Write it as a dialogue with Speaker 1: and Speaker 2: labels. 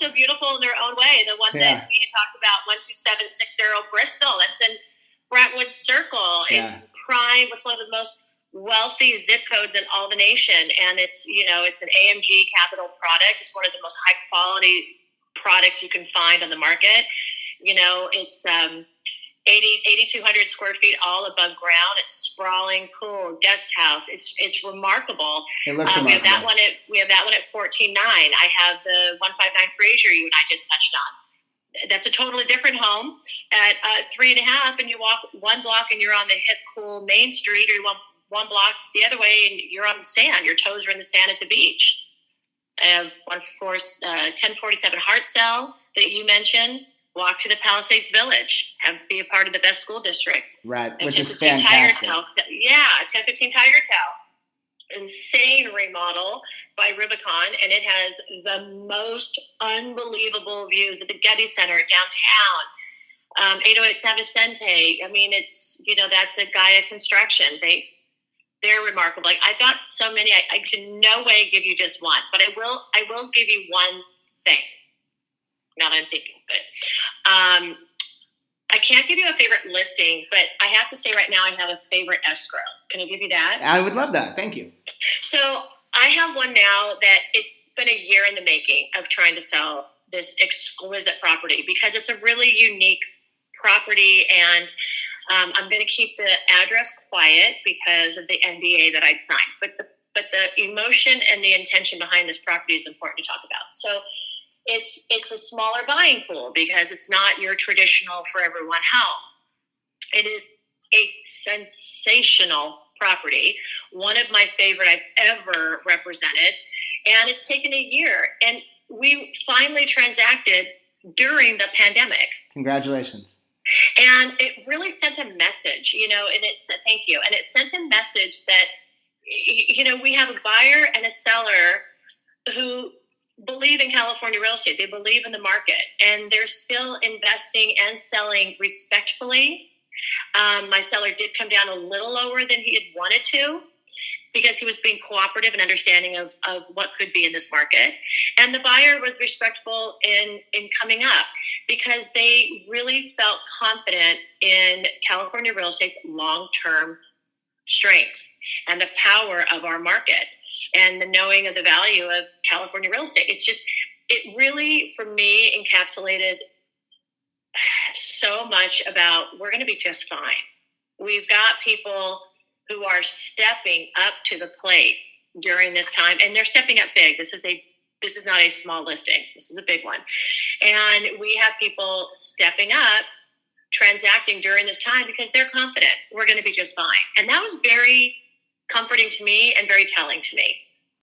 Speaker 1: also beautiful in their own way. The one
Speaker 2: Yeah.
Speaker 1: that we talked about, one two seven six zero Bristol. That's in Brentwood Circle.
Speaker 2: Yeah.
Speaker 1: It's prime. It's one of the most wealthy zip codes in all the nation, and it's you know it's an AMG Capital product. It's one of the most high quality products you can find on the market. You know, it's um, 80 8,200 square feet all above ground. It's sprawling, cool guest house. It's it's remarkable.
Speaker 2: It looks
Speaker 1: Uh, we have that one at we have that one at fourteen nine. I have the one five nine Fraser you and I just touched on. That's a totally different home at uh, three and a half, and you walk one block and you're on the hip, cool Main Street, or you walk one block the other way and you're on the sand. Your toes are in the sand at the beach. I have one four uh, ten forty seven Hartzell that you mentioned. Walk to the Palisades Village. Have be a part of the best school district.
Speaker 2: Right, which is
Speaker 1: 1015 Tiger
Speaker 2: fantastic.
Speaker 1: Tail. Yeah, 1015 Tigertail. Insane remodel by Rubicon, and it has the most unbelievable views at the Getty Center downtown. Um, 808 San Vicente. I mean, it's you know that's a Gaia Construction. They they're remarkable. Like I've got so many. I, I can no way give you just one, but I will. I will give you one thing. Now that I'm thinking, but um, I can't give you a favorite listing, but I have to say right now I have a favorite escrow. Can I give you that?
Speaker 2: I would love that. Thank you.
Speaker 1: So I have one now that it's been a year in the making of trying to sell this exquisite property because it's a really unique property and um, I'm going to keep the address quiet because of the NDA that I'd signed. But the but the emotion and the intention behind this property is important to talk about. So it's it's a smaller buying pool because it's not your traditional for everyone home. It is a sensational property, one of my favorite I've ever represented, and it's taken a year. And we finally transacted during the pandemic.
Speaker 2: Congratulations.
Speaker 1: And it really sent a message, you know, and it said, thank you. And it sent a message that, you know, we have a buyer and a seller who believe in California real estate. They believe in the market and they're still investing and selling respectfully. Um, my seller did come down a little lower than he had wanted to because he was being cooperative and understanding of, of what could be in this market. And the buyer was respectful in, in coming up because they really felt confident in California real estate's long term strength and the power of our market and the knowing of the value of California real estate. It's just, it really, for me, encapsulated so much about we're going to be just fine. We've got people who are stepping up to the plate during this time, and they're stepping up big. This is a this is not a small listing. This is a big one, and we have people stepping up, transacting during this time because they're confident we're going to be just fine, and that was very comforting to me and very telling to me.